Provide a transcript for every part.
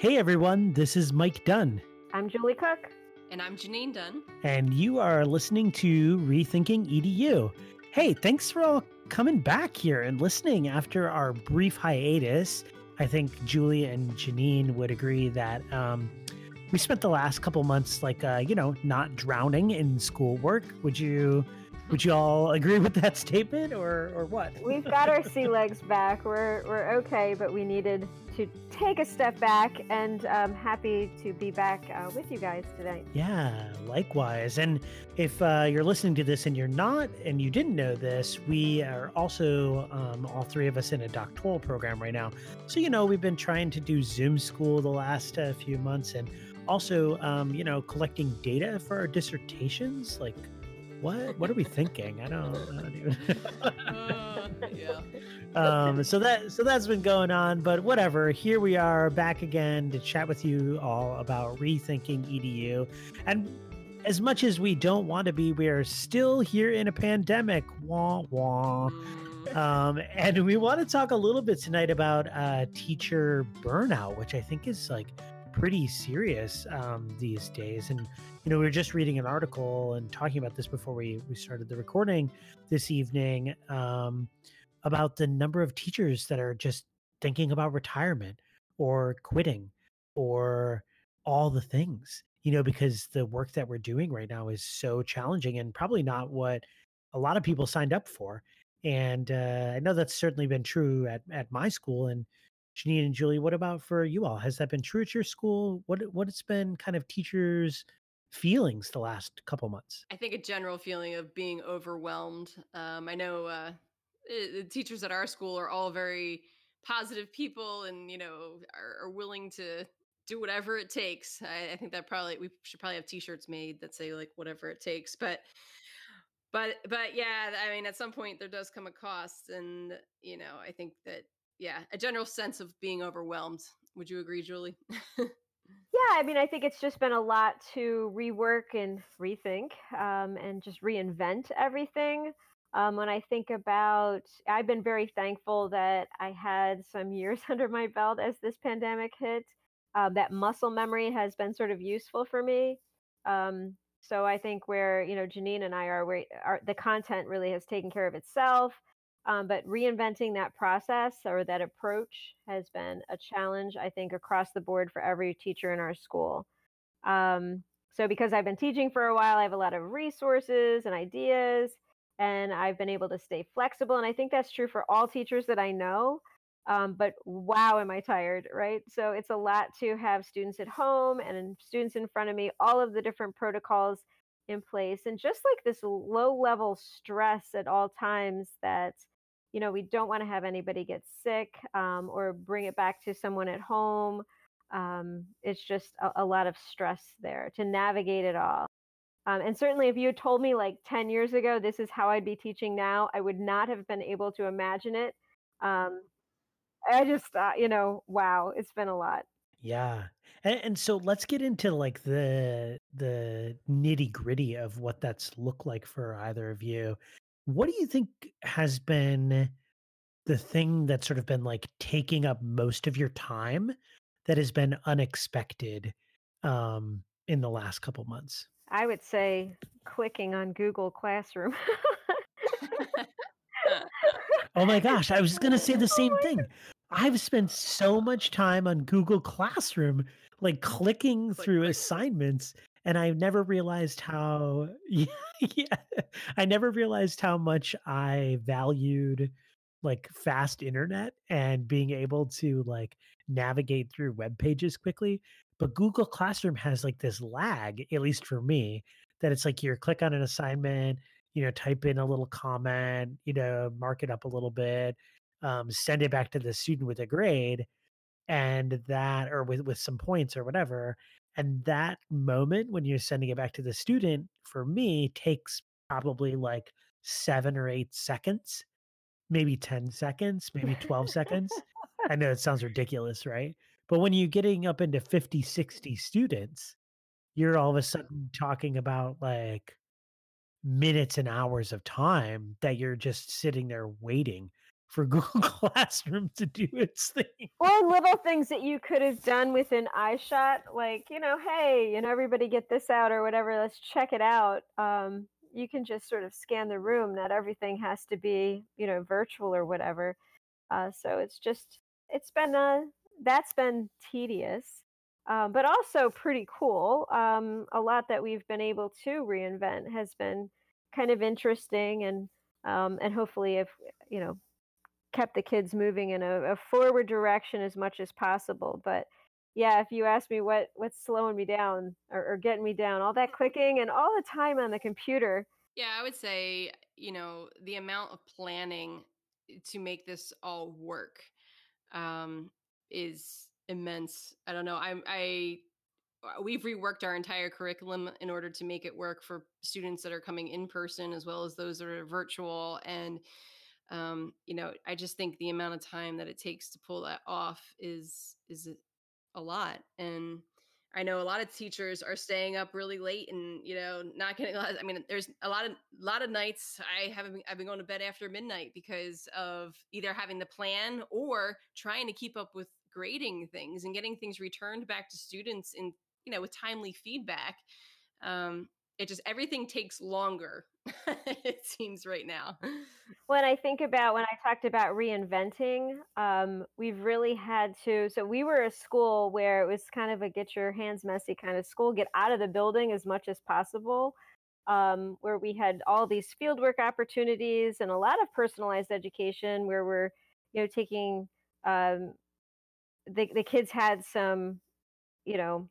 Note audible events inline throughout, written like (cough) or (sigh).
Hey everyone, this is Mike Dunn. I'm Julie Cook. And I'm Janine Dunn. And you are listening to Rethinking EDU. Hey, thanks for all coming back here and listening after our brief hiatus. I think Julie and Janine would agree that um, we spent the last couple months, like, uh, you know, not drowning in schoolwork. Would you? Would you all (laughs) agree with that statement, or or what? We've got our sea legs back. We're we're okay, but we needed to take a step back, and I'm happy to be back uh, with you guys today. Yeah, likewise. And if uh, you're listening to this and you're not, and you didn't know this, we are also um, all three of us in a doctoral program right now. So you know, we've been trying to do Zoom school the last uh, few months, and also, um, you know, collecting data for our dissertations, like what what are we thinking? I don't, I don't even. uh, (laughs) yeah. Um, so that so that's been going on, but whatever. Here we are back again to chat with you all about rethinking EDU, and as much as we don't want to be, we are still here in a pandemic. Wah wah. Mm. Um, and we want to talk a little bit tonight about uh, teacher burnout, which I think is like pretty serious um, these days. And you know, we were just reading an article and talking about this before we we started the recording this evening um, about the number of teachers that are just thinking about retirement or quitting or all the things. You know, because the work that we're doing right now is so challenging and probably not what a lot of people signed up for. And uh, I know that's certainly been true at, at my school. And Janine and Julie, what about for you all? Has that been true at your school? What what it's been kind of teachers' feelings the last couple months? I think a general feeling of being overwhelmed. Um, I know uh, the teachers at our school are all very positive people, and you know are, are willing to do whatever it takes. I, I, think that probably we should probably have T-shirts made that say like whatever it takes. But but but yeah, I mean, at some point there does come a cost, and you know, I think that yeah, a general sense of being overwhelmed. Would you agree, Julie? (laughs) yeah, I mean, I think it's just been a lot to rework and rethink um, and just reinvent everything. Um, when I think about, I've been very thankful that I had some years (laughs) under my belt as this pandemic hit. Uh, that muscle memory has been sort of useful for me. Um, so I think where you know Janine and I are, where are, the content really has taken care of itself. Um, but reinventing that process or that approach has been a challenge, I think, across the board for every teacher in our school. Um, so, because I've been teaching for a while, I have a lot of resources and ideas, and I've been able to stay flexible. And I think that's true for all teachers that I know. Um, but wow, am I tired, right? So, it's a lot to have students at home and students in front of me, all of the different protocols in place, and just like this low level stress at all times that you know, we don't want to have anybody get sick um, or bring it back to someone at home. Um, it's just a, a, lot of stress there to navigate it all. Um, and certainly, if you had told me like 10 years ago, this is how I'd be teaching now, I would not have been able to imagine it. Um, I just, uh, you know, wow, it's been a lot. Yeah. And, and, so let's get into like the the nitty gritty of what that's looked like for either of you. What do you think has been the thing that's sort of been like taking up most of your time that has been unexpected um, in the last couple months? I would say clicking on Google Classroom. oh my gosh, I was going to say (laughs) the same thing. I've spent so much time on Google Classroom, like clicking through assignments and I never realized how (laughs) yeah, yeah, I never realized how much I valued like fast internet and being able to like navigate through web pages quickly. But Google Classroom has like this lag, at least for me, that it's like you click on an assignment, you know, type in a little comment, you know, mark it up a little bit, um, send it back to the student with a grade, and that or with with some points or whatever and that moment when you're sending it back to the student for me takes probably like seven or eight seconds maybe 10 seconds maybe 12 seconds. I know it sounds ridiculous right? But when you're getting up into 50 60 students you're all of a sudden talking about like minutes and hours of time that you're just sitting there waiting for (laughs) Google Classroom to do its thing. Or little things that you could have done with an iShot, like, you know, hey, you know, everybody get this out or whatever, let's check it out. Um, you can just sort of scan the room. Not everything has to be, you know, virtual or whatever. Uh, so it's just, it's been, uh, that's been tedious, uh, but also pretty cool. Um, a lot that we've been able to reinvent has been kind of interesting and, um, and hopefully if, you know, kept the kids moving in a, a, forward direction as much as possible. But yeah, if you ask me what what's slowing me down or, or getting me down, all that clicking and all the time on the computer. Yeah, I would say you know the amount of planning to make this all work um, is immense. I don't know. I I uh, we've reworked our entire curriculum in order to make it work for students that are coming in person as well as those that are virtual and um, you know, I just think the amount of time that it takes to pull that off is is a lot. And I know a lot of teachers are staying up really late and you know not getting. I mean, there's a lot of lot of nights I haven't. I've been going to bed after midnight because of either having the plan or trying to keep up with grading things and getting things returned back to students in you know with timely feedback. Um, it just everything takes longer (laughs) it seems right now. When i think about when i talked about reinventing um, we've really had to so we were a school where it was kind of a get your hands messy kind of school get out of the building as much as possible um, where we had all these fieldwork opportunities and a lot of personalized education where we're you know taking um, the, the kids had some you know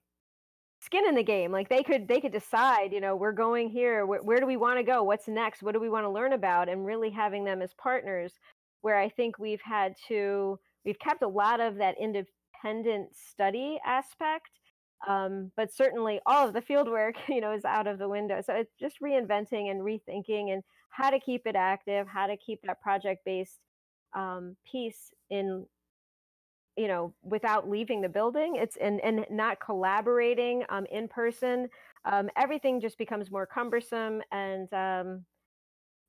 skin in the game like they could they could decide you know we're going here where, where do we want to go? What's next? What do we want to learn about? And really having them as partners where i think we've had to we've kept a lot of that independent study aspect um, but certainly all of the field work (laughs) you know is out of the window. So it's just reinventing and rethinking and how to keep it active how to keep that project based um, piece in you know without leaving the building it's and and not collaborating um, in person um, everything just becomes more cumbersome and um,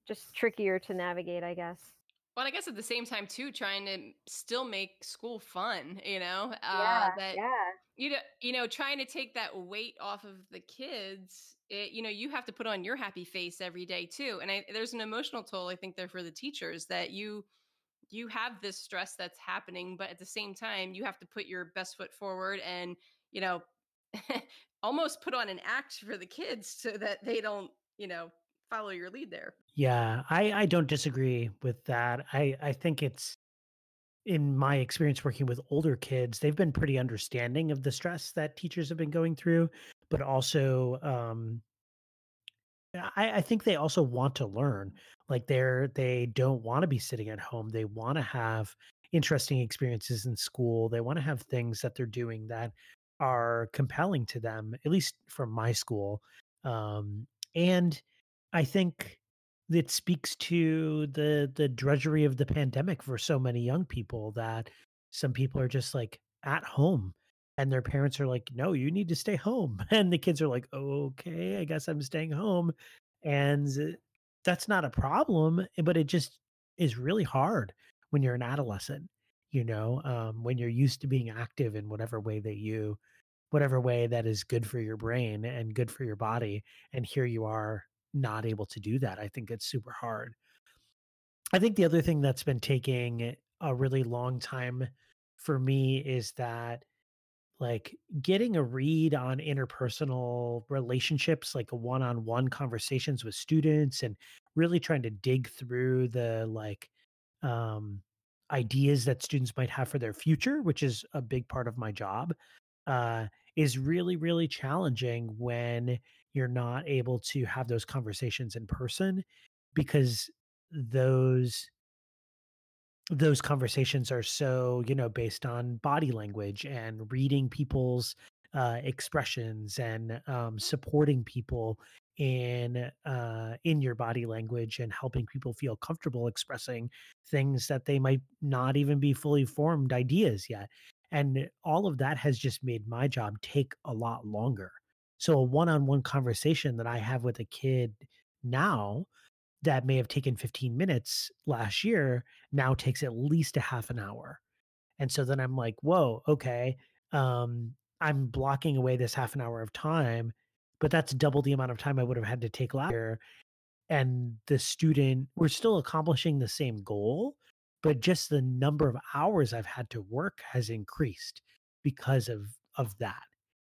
just trickier to navigate i guess. Well i guess at the same time too trying to still make school fun you know uh, yeah, that yeah. you know you know trying to take that weight off of the kids it, you know you have to put on your happy face every day too and I, there's an emotional toll i think there for the teachers that you you have this stress that's happening but at the same time you have to put your best foot forward and you know (laughs) almost put on an act for the kids so that they don't you know follow your lead there yeah i i don't disagree with that i i think it's in my experience working with older kids they've been pretty understanding of the stress that teachers have been going through but also um I, I think they also want to learn. Like they're they don't want to be sitting at home. They want to have interesting experiences in school. They want to have things that they're doing that are compelling to them, at least from my school. Um, and I think it speaks to the the drudgery of the pandemic for so many young people that some people are just like at home and their parents are like no you need to stay home (laughs) and the kids are like okay i guess i'm staying home and that's not a problem eh, but it just is really hard when you're an adolescent you know um, when you're used to being active in whatever way that you whatever way that is good for your brain and good for your body and here you are not able to do that i think it's super hard. I think the other thing that's been taking a really long time for me is that like getting a read on interpersonal relationships like one-on-one conversations with students and really trying to dig through the like um ideas that students might have for their future which is a big part of my job uh is really really challenging when you're not able to have those conversations in person because those those conversations are so you know based on body language and reading people's uh, expressions and um, supporting people in uh, in your body language and helping people feel comfortable expressing things that they might not even be fully formed ideas yet. And all of that has just made my job take a lot longer. So a one-on-one conversation that i have with a kid now that may have taken 15 minutes last year now takes at least a half an hour. And so then I'm like, whoa, okay. Um, I'm blocking away this half an hour of time, but that's double the amount of time I would have had to take last year. And the student, we're still accomplishing the same goal, but just the number of hours I've had to work has increased because of of that,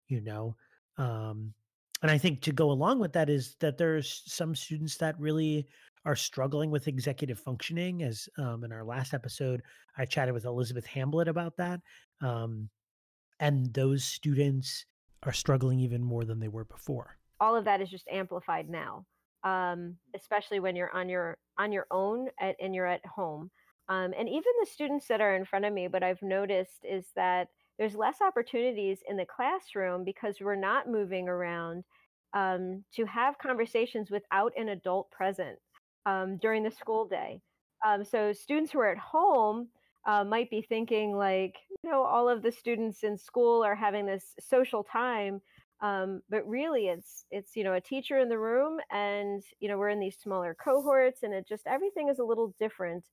you know. Um, and I think to go along with that is that there's some students that really are struggling with executive functioning. As um, in our last episode, I chatted with Elizabeth Hamblett about that. Um, and those students are struggling even more than they were before. All of that is just amplified now, um, especially when you're on your on your own at, and you're at home. Um, and even the students that are in front of me, what I've noticed is that there's less opportunities in the classroom because we're not moving around um, to have conversations without an adult present um, during the school day. Um, so students who are at home uh, might be thinking like, you know, all of the students in school are having this social time, um, but really it's it's you know a teacher in the room, and you know we're in these smaller cohorts, and it just everything is a little different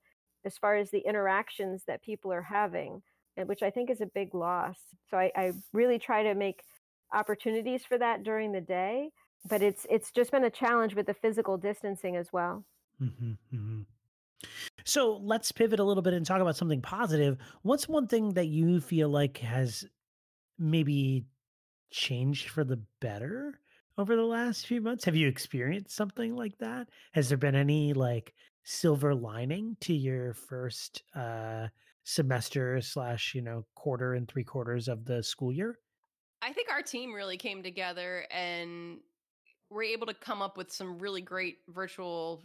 as far as the interactions that people are having, which I think is a big loss. So I, I really try to make opportunities for that during the day, but it's it's just been a challenge with the physical distancing as well. Mm-hmm, mm-hmm. So let's pivot a little bit and talk about something positive. What's one thing that you feel like has maybe changed for the better over the last few months? Have you experienced something like that? Has there been any like silver lining to your first uh semester slash, you know, quarter and three quarters of the school year? I think our team really came together and we're able to come up with some really great virtual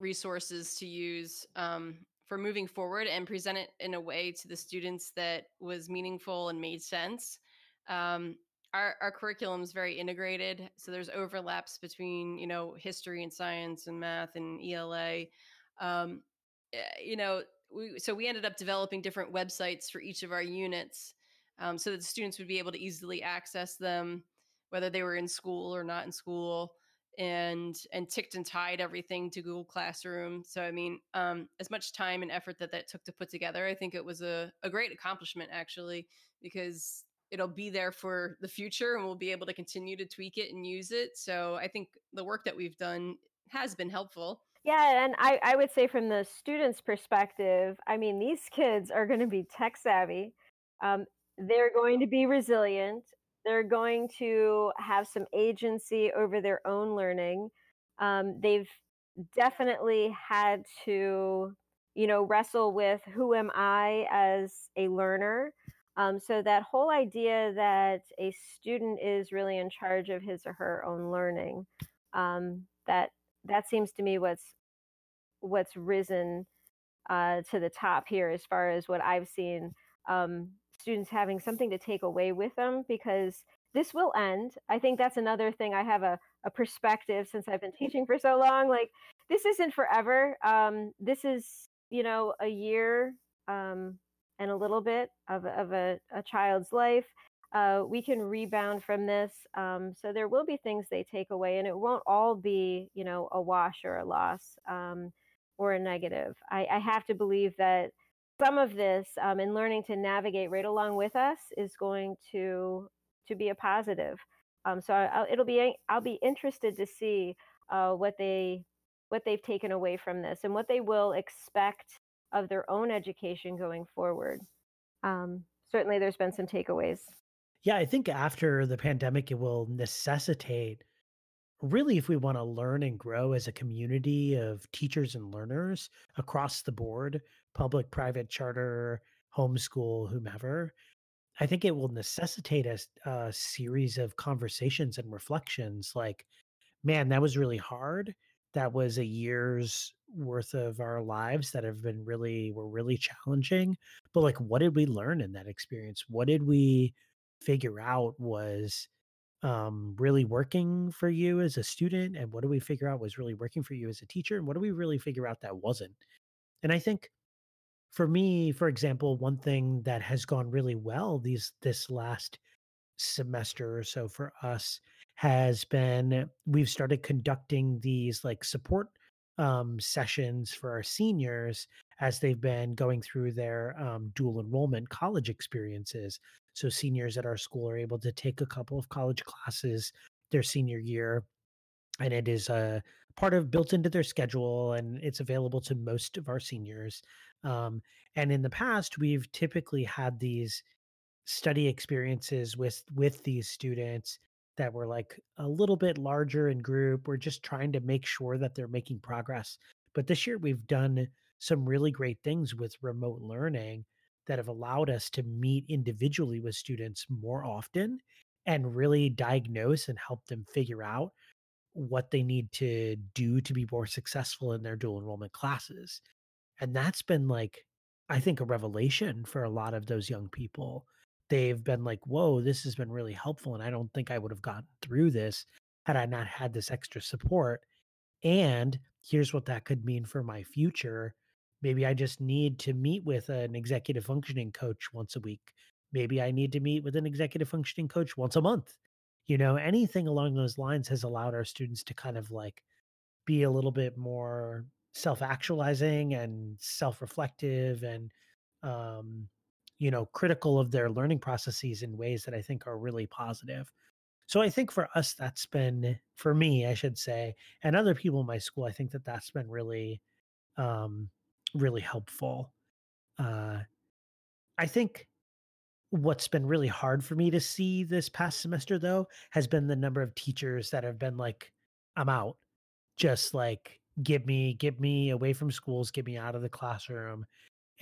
resources to use um, for moving forward and present it in a way to the students that was meaningful and made sense. Um, our, our curriculum is very integrated, so there's overlaps between you know history and science and math and ELA. Um, eh, you know, we, so we ended up developing different websites for each of our units, um, so that the students would be able to easily access them, whether they were in school or not in school and and ticked and tied everything to Google Classroom. So I mean, um, as much time and effort that that took to put together, I think it was a, a great accomplishment actually because it'll be there for the future and we'll be able to continue to tweak it and use it. So I think the work that we've done has been helpful. Yeah, and I, I would say from the students' perspective, I mean, these kids are going to be tech savvy. Um, they're going to be resilient they're going to have some agency over their own learning. Um, they've definitely had to, you know, wrestle with who am I as a learner. Um, so that whole idea that a student is really in charge of his or her own learning, um, that that seems to me what's what's risen uh, to the top here as far as what I've seen. Um, students having something to take away with them because this will end. I think that's another thing. I have a, a perspective since I've been teaching for so long. Like, this isn't forever. Um, this is, you know, a year um, and a little bit of, of a, a child's life. Uh, we can rebound from this. Um, so there will be things they take away, and it won't all be, you know, a wash or a loss um, or a negative. I, I have to believe that some of this um, and learning to navigate right along with us is going to to be a positive. Um, so I, it'll be I'll be interested to see uh, what they what they've taken away from this and what they will expect of their own education going forward. Um, certainly, there's been some takeaways. Yeah, I think after the pandemic, it will necessitate really if we want to learn and grow as a community of teachers and learners across the board public private charter homeschool whomever i think it will necessitate a, a series of conversations and reflections like man that was really hard. That was a year's worth of our lives that have been really were really challenging. But like what did we learn in that experience? What did we figure out was um, really working for you as a student and what do we figure out was really working for you as a teacher and what do we really figure out that wasn't? And i think for me for example one thing that has gone really well these this last semester or so for us has been we've started conducting these like support um, sessions for our seniors as they've been going through their um, dual enrollment college experiences. So, seniors at our school are able to take a couple of college classes their senior year, and it is a part of built into their schedule, and it's available to most of our seniors. Um, and in the past, we've typically had these study experiences with with these students that were like a little bit larger in group. We're just trying to make sure that they're making progress. But this year we've done some really great things with remote learning that have allowed us to meet individually with students more often and really diagnose and help them figure out what they need to do to be more successful in their dual enrollment classes. And that's been like, I think, a revelation for a lot of those young people they've been like, whoa, this has been really helpful. And I don't think I would have gotten through this had I not had this extra support. And here's what that could mean for my future. Maybe I just need to meet with an executive functioning coach once a week. Maybe I need to meet with an executive functioning coach once a month. You know, anything along those lines has allowed our students to kind of like be a little bit more self actualizing and self reflective and um, you know critical of their learning processes in ways that i think are really positive. So i think for us that's been for me i should say and other people in my school i think that that's been really um really helpful. Uh i think what's been really hard for me to see this past semester though has been the number of teachers that have been like i'm out. Just like get me get me away from schools get me out of the classroom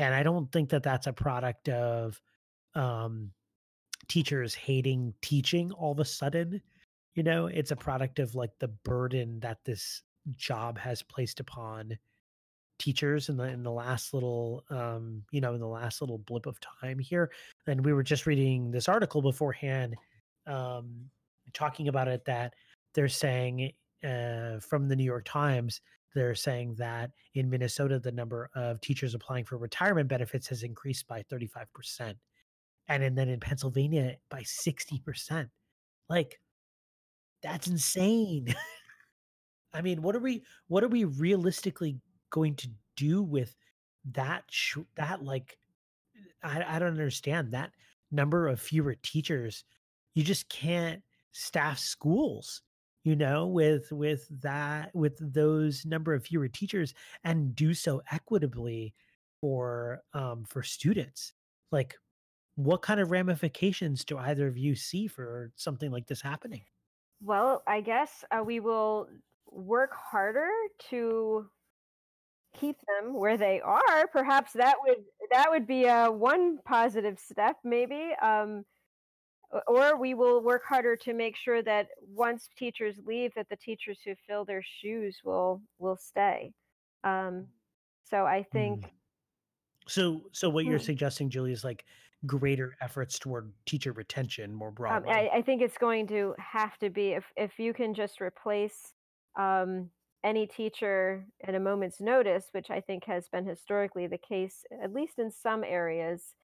and i don't think that that's a product of um teachers hating teaching all of a sudden you know? It's a product of like the burden that this job has placed upon teachers in the in the last little um you know in the last little blip of time here and we were just reading this article beforehand um talking about it that they're saying uh from the New York Times they're saying that in Minnesota, the number of teachers applying for retirement benefits has increased by 35%. And, and then in Pennsylvania by 60%. Like, that's insane. (laughs) I mean, what are we what are we realistically going to do with that sh- that like I, I don't understand that number of fewer teachers. You just can't staff schools you know with with that with those number of fewer teachers and do so equitably for um for students. Like what kind of ramifications do either of you see for something like this happening? Well i guess uh, we will work harder to keep them where they are. Perhaps that would that would be a one positive step maybe um or we will work harder to make sure that once teachers leave that the teachers who fill their shoes will will stay um, so i think mm. so so what you're mm. suggesting julie is like greater efforts toward teacher retention more broadly um, I, I, think it's going to have to be if if you can just replace um, any teacher at a moment's notice which i think has been historically the case at least in some areas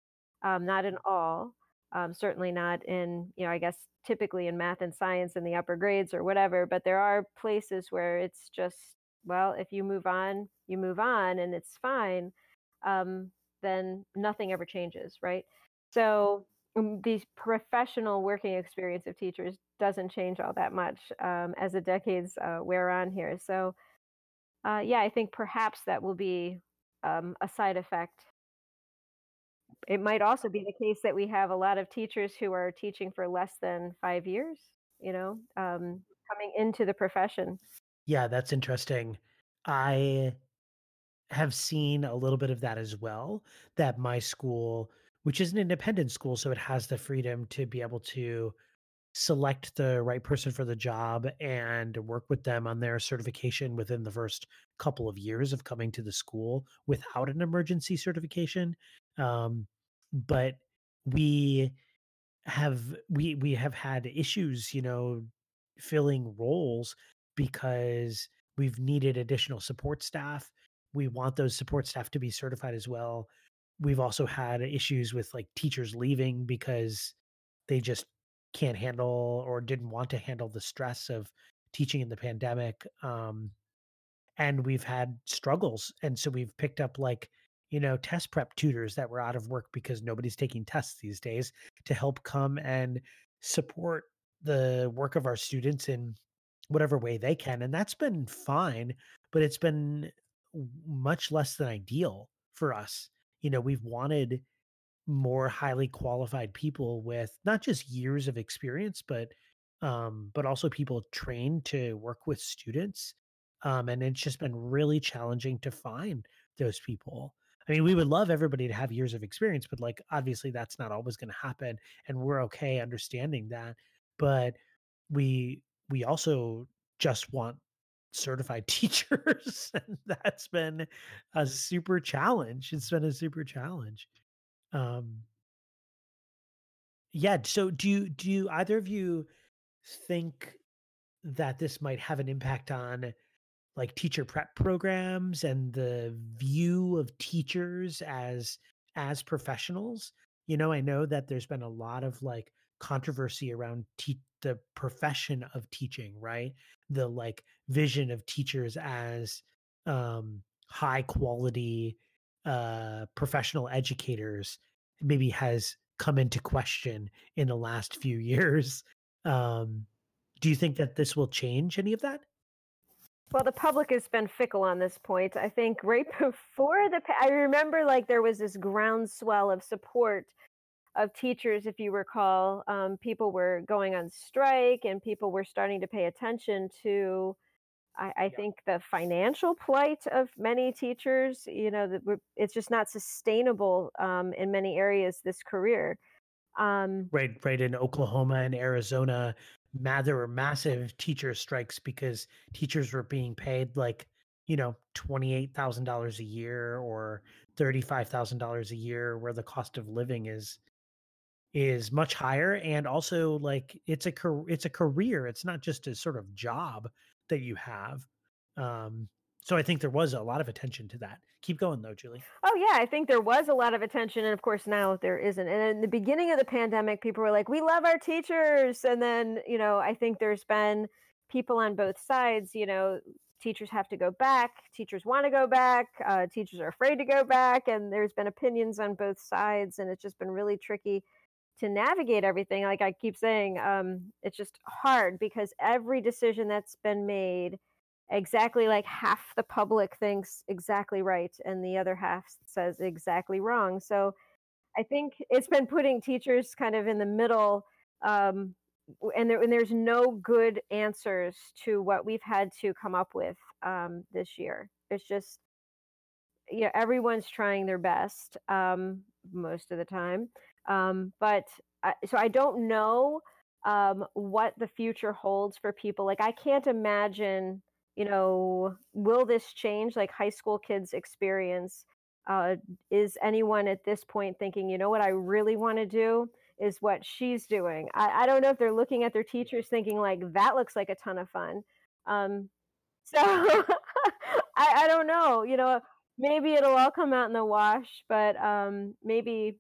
um, not in all um, certainly not in, you know, I guess typically in math and science in the upper grades or whatever, but there are places where it's just, well, if you move on, you move on and it's fine, um, then nothing ever changes, right? So um, the professional working experience of teachers doesn't change all that much um, as the decades uh, wear on here. So, uh, yeah, I think perhaps that will be um, a side effect it might also be the case that we have a lot of teachers who are teaching for less than five years, you know, um, coming into the profession. Yeah, that's interesting. I have seen a little bit of that as well. That my school, which is an independent school, so it has the freedom to be able to select the right person for the job and work with them on their certification within the first couple of years of coming to the school without an emergency certification um, but we have we we have had issues you know filling roles because we've needed additional support staff. We want those support staff to be certified as well. We've also had issues with like teachers leaving because they just can't handle or didn't want to handle the stress of teaching in the pandemic um, and we've had struggles and so we've picked up like you know test prep tutors that were out of work because nobody's taking tests these days to help come and support the work of our students in whatever way they can and that's been fine but it's been much less than ideal for us. You know we've wanted more highly qualified people with not just years of experience but um but also people trained to work with students um and it's just been really challenging to find those people i mean we would love everybody to have years of experience but like obviously that's not always going to happen and we're okay understanding that but we we also just want certified (laughs) teachers and that's been a super challenge it's been a super challenge um yeah so do you do you either of you think that this might have an impact on like teacher prep programs and the view of teachers as as professionals you know i know that there's been a lot of like controversy around te- the profession of teaching right? The like vision of teachers as um high quality uh professional educators maybe has come into question in the last few (laughs) years. Um do you think that this will change any of that well, the public has been fickle on this point. I think right (laughs) before the, I remember like there was this groundswell of support of teachers, if you recall. Um, people were going on strike and people were starting to pay attention to, I, I yeah. think, the financial plight of many teachers. You know, that it's just not sustainable um, in many areas this career. Um, right, right. In Oklahoma and Arizona, there were massive teacher strikes because teachers were being paid like you know twenty eight thousand dollars a year or thirty five thousand dollars a year, where the cost of living is is much higher. And also like it's a it's a career. It's not just a sort of job that you have. Um so I think there was a lot of attention to that. Keep going though, Julie. Oh yeah, I think there was a lot of attention, and of course now there isn't. And in the beginning of the pandemic, people were like, "We love our teachers," and then you know, I think there's been people on both sides. You know, teachers have to go back, teachers want to go back, uh, teachers are afraid to go back, and there's been opinions on both sides, and it's just been really tricky to navigate everything. Like I keep saying, um, it's just hard because every decision that's been made exactly like half the public thinks exactly right and the other half says exactly wrong so i think it's been putting teachers kind of in the middle um, and, there, and there's no good answers to what we've had to come up with um, this year. It's just you know everyone's trying their best um, most of the time um, but I, so i don't know um, what the future holds for people like i can't imagine you know, will this change like high school kids' experience? Uh, is anyone at this point thinking, you know what I really want to do is what she's doing? I, I, don't know if they're looking at their teachers thinking like that looks like a ton of fun. Um, (laughs) so I, I don't know. You know, maybe it'll all come out in the wash, but um, maybe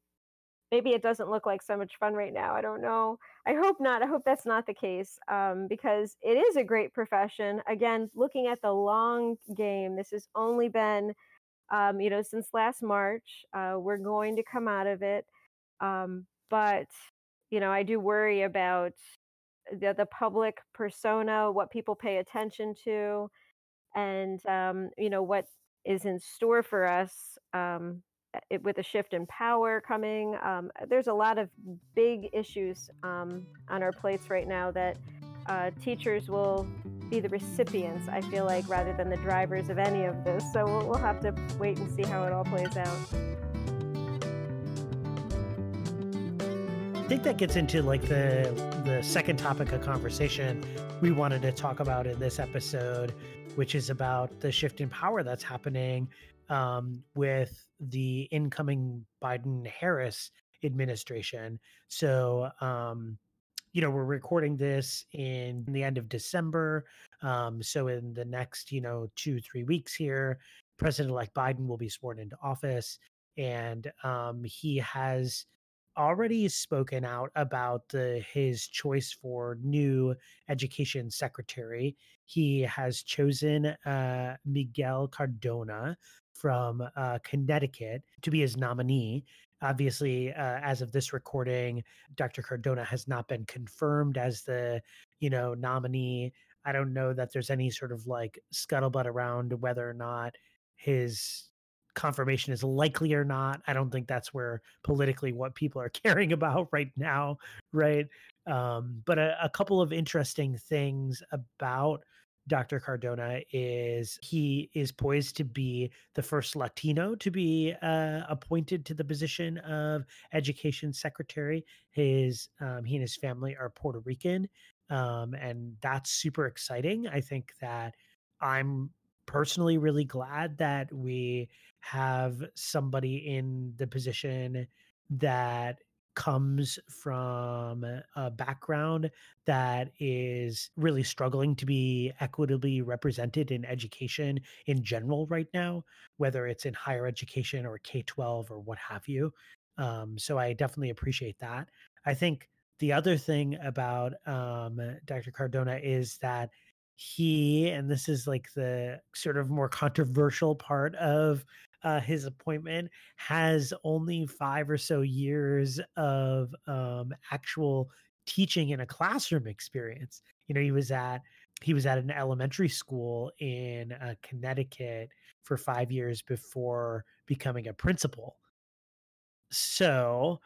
maybe it doesn't look like so much fun right now. I don't know. I hope not. I hope that's not the case um, because it is a great profession. Again, looking at the long game, this has only been, um, you know, since last March. Uh, we're going to come out of it. Um, but, you know, I do worry about the, the public persona, what people pay attention to, and, um, you know, what is in store for us um, it, with a shift in power coming. Um, there's a lot of big issues um, on our plates right now that uh, teachers will be the recipients, I feel like, rather than the drivers of any of this. So we'll, we'll have to wait and see how it all plays out. I think that gets into like the the second topic of conversation we wanted to talk about in this episode, which is about the shift in power that's happening um, with the incoming Biden Harris administration. So, um, you know, we're recording this in the end of December. Um, so, in the next, you know, two, three weeks here, President elect Biden will be sworn into office. And um, he has already spoken out about uh, his choice for new education secretary. He has chosen uh, Miguel Cardona from uh, Connecticut to be his nominee. Obviously, uh, as of this recording, Dr. Cardona has not been confirmed as the, you know, nominee. I don't know that there's any sort of like scuttlebutt around whether or not his confirmation is likely or not. I don't think that's where politically what people are (laughs) caring about right now, right? Um, but a, a couple of interesting things about Dr. Cardona is he is poised to be the first Latino to be uh, appointed to the position of education secretary. His um, he and his family are Puerto Rican, um, and that's super exciting. I think that I'm personally really glad that we have somebody in the position that comes from a background that is really struggling to be equitably represented in education in general right now, whether it's in higher education or K 12 or what have you. Um, so I definitely appreciate that. I think the other thing about um, Dr. Cardona is that he, and this is like the sort of more controversial part of uh, his appointment, has only five or so years of um, actual teaching in a classroom experience. You know, he was at he was at an elementary school in uh, Connecticut for five years before becoming a principal. So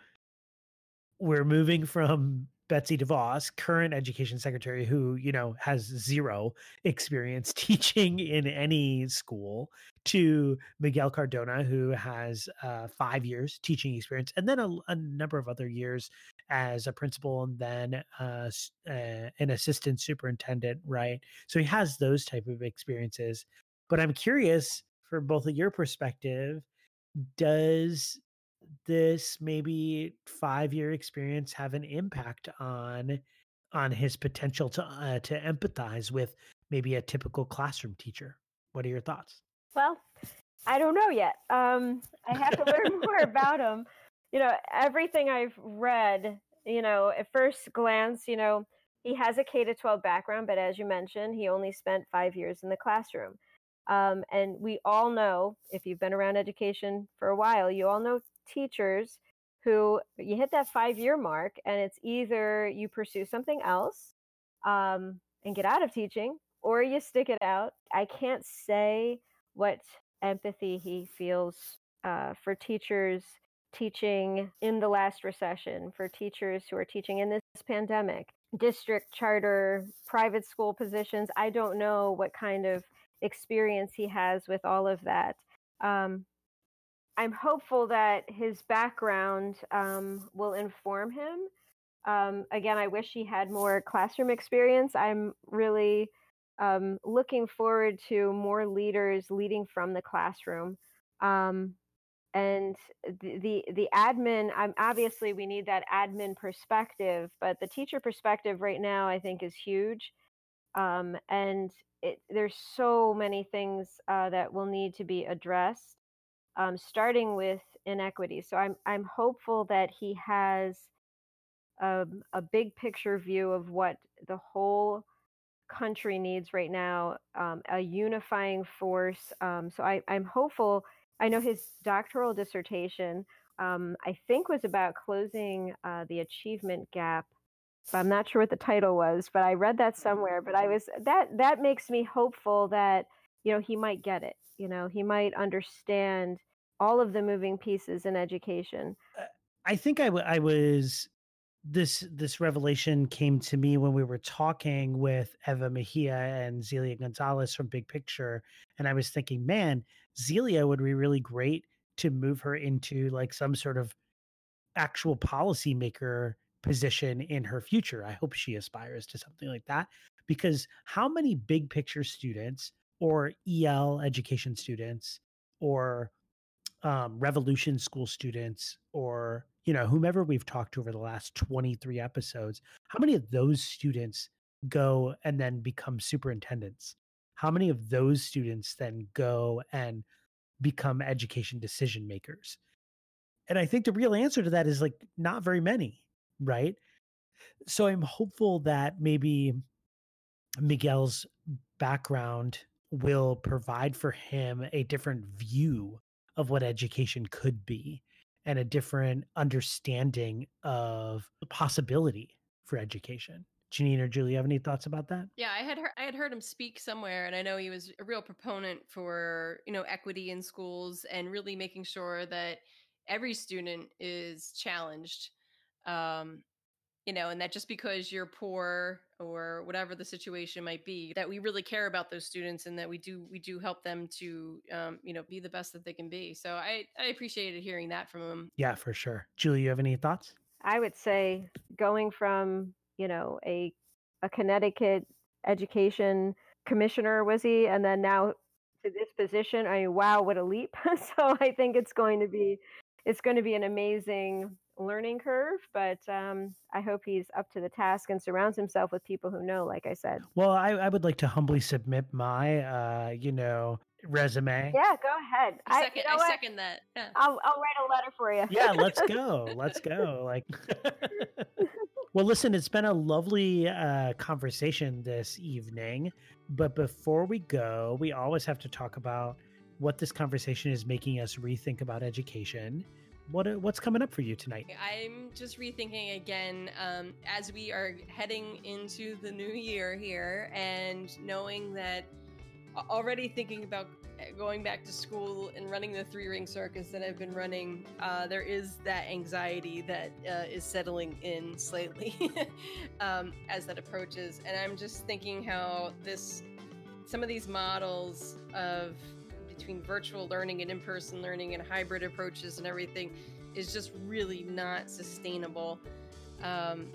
we're moving from Betsy DeVos, current education secretary, who, you know, has zero experience (laughs) teaching in any school, to Miguel Cardona, who has uh, five years teaching experience, and then a, a, number of other years as a principal and then uh, uh, an assistant superintendent, right? So he has those type of experiences. But I'm curious for both of your perspective, does this maybe five year experience have an impact on on his potential to uh, to empathize with maybe a typical classroom teacher. What are your thoughts? Well i don't know yet. Um i have to learn more about (laughs) him. You know everything i've read you know at first glance you know he has a k to 12 background but as you mentioned he only spent five years in the classroom um, and we all know if you've been around education for a while you all know teachers who you hit that five year mark and it's either you pursue something else um, and get out of teaching or you stick it out. I can't say what empathy he feels uh, for teachers teaching in the last recession, for teachers who are teaching in this pandemic, district charter, private school positions. I don't know what kind of experience he has with all of that. Um, I'm hopeful that his background um, will inform him. Um, again, I wish he had more classroom experience. I'm really um, looking forward to more leaders leading from the classroom. Um, and the, the, the admin, I'm obviously we need that admin perspective, but the teacher perspective right now I think is huge. Um, and it, there's so many things uh, that will need to be addressed um, starting with inequity. So I'm I'm hopeful that he has a, um, a big picture view of what the whole country needs right now, um, a unifying force. Um, so I, I'm hopeful. I know his doctoral dissertation, um, I think, was about closing uh, the achievement gap. I'm not sure what the title was, but I read that somewhere. But I was that that makes me hopeful that you know he might get it you know he might understand all of the moving pieces in education uh, i think I, w- I was this this revelation came to me when we were talking with eva mejia and zelia gonzalez from big picture and i was thinking man zelia would be really great to move her into like some sort of actual policymaker position in her future. I hope she aspires to something like that because how many big picture students or EL education students or um, Revolution school students or you know whomever we've talked to over the last 23 episodes how many of those students go and then become superintendents? How many of those students then go and become education decision makers? And I think the real answer to that is like not very many, right? So I'm hopeful that maybe Miguel's background will provide for him a different view of what education could be and a different understanding of the possibility for education. Janine or Julie, have any thoughts about that? Yeah, I had I had heard him speak somewhere, and I know he was a real proponent for you know equity in schools and really making sure that every student is challenged. Um, you know, and that just because you're poor or whatever the situation might be, that we really care about those students and that we do we do help them to um, you know be the best that they can be. So I I appreciated hearing that from him. Yeah, for sure. Julie, you have any thoughts? I would say going from you know a a Connecticut education commissioner was he, and then now to this position. I mean, wow, what a leap! (laughs) so I think it's going to be it's going to be an amazing learning curve, but um, I hope he's up to the task and surrounds himself with people who know, like I said. Well, I, I would like to humbly submit my, uh, you know, resume. Yeah, go ahead. I second, I, you know I second that. Yeah. I'll, I'll write a letter for you. yeah, let's (laughs) go. Let's go. Like, (laughs) well, listen, it's been a lovely uh, conversation this evening. But before we go, we always have to talk about what this conversation is making us rethink about education what uh, what's coming up for you tonight? I'm just rethinking again um, as we are heading into the new year here, and knowing that already thinking about uh, going back to school and running the three ring circus that I've been running, uh, there is that anxiety that uh, is settling in slightly (laughs) um, as that approaches. And I'm just thinking how this, some of these models of between virtual learning and in-person learning and hybrid approaches and everything is just really not sustainable. Um,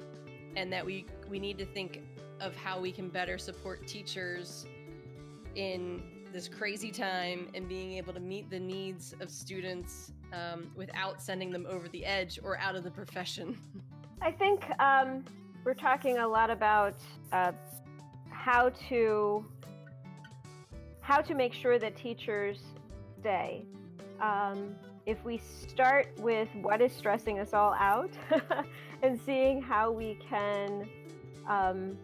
and that we we need to think of how we can better support teachers in this crazy time and being able to meet the needs of students um, without sending them over the edge or out of the profession. (laughs) I think um, we're talking a lot about uh, how to how to make sure that teachers stay. Um, if we start with what is stressing us all out (laughs) and seeing how we can um,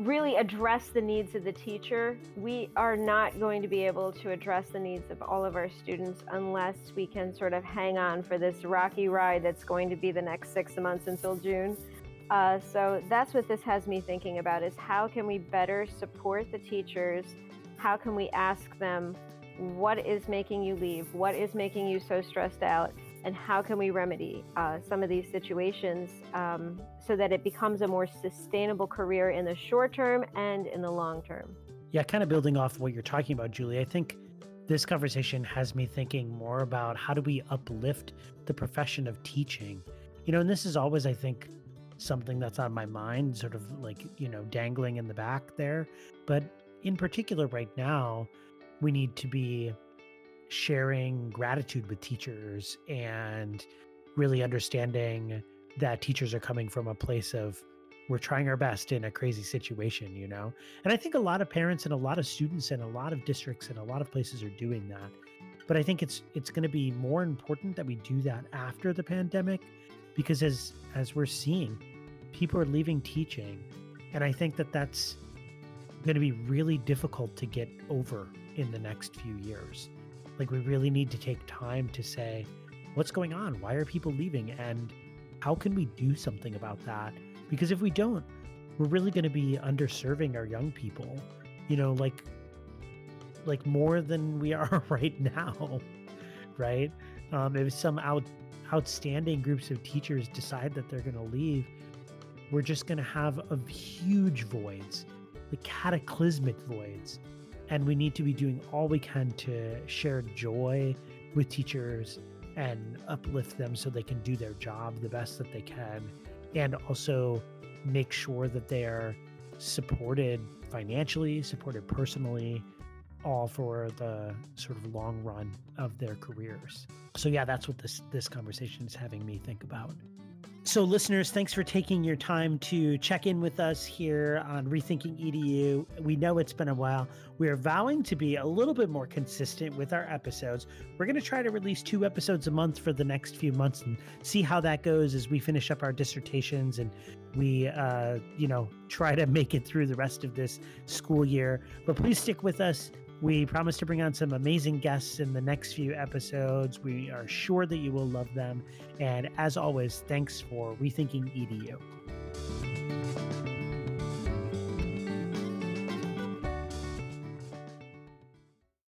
really address the needs of the teacher, we are not going to be able to address the needs of all of our students unless we can sort of hang on for this rocky ride that's going to be the next six months until June. Uh, so that's what this has me thinking about is how can we better support the teachers how can we ask them what is making you leave? What is making you so stressed out? And how can we remedy uh, some of these situations um, so that it becomes a more sustainable career in the short term and in the long term? Yeah, kind of building off what you're talking about, Julie. I think this conversation has me thinking more about how do we uplift the profession of teaching. You know, and this is always, I think, something that's on my mind, sort of like, you know, dangling in the back there. But in particular, right now, we need to be sharing gratitude with teachers and really understanding that teachers are coming from a place of we're trying our best in a crazy situation, you know? And I think a lot of parents and a lot of students and a lot of districts and a lot of places are doing that. But I think it's it's going to be more important that we do that after the pandemic because as as we're seeing, people are leaving teaching and I think that that's going to be really difficult to get over in the next few years. Like, we really need to take time to say, what's going on? Why are people leaving? And how can we do something about that? Because if we don't, we're really going to be underserving our young people, you know, like, like more than we (laughs) are right now, right? Um, if some out, outstanding groups of teachers decide that they're going to leave, we're just going to have a huge voids the cataclysmic voids. And we need to be doing all we can to share joy with teachers and uplift them so they can do their job the best that they can. And also make sure that they are supported financially, supported personally, all for the sort of long run of their careers. So yeah, that's what this this conversation is having me think about. So, listeners, thanks for taking your time to check in with us here on Rethinking EDU. We know it's been a while. We are vowing to be a little bit more consistent with our episodes. We're going to try to release two episodes a month for the next few months and see how that goes as we finish up our dissertations and we, uh, you know, try to make it through the rest of this school year. But please stick with us. We promise to bring on some amazing guests in the next few episodes. We are sure that you will love them. And as always, thanks for rethinking EDU.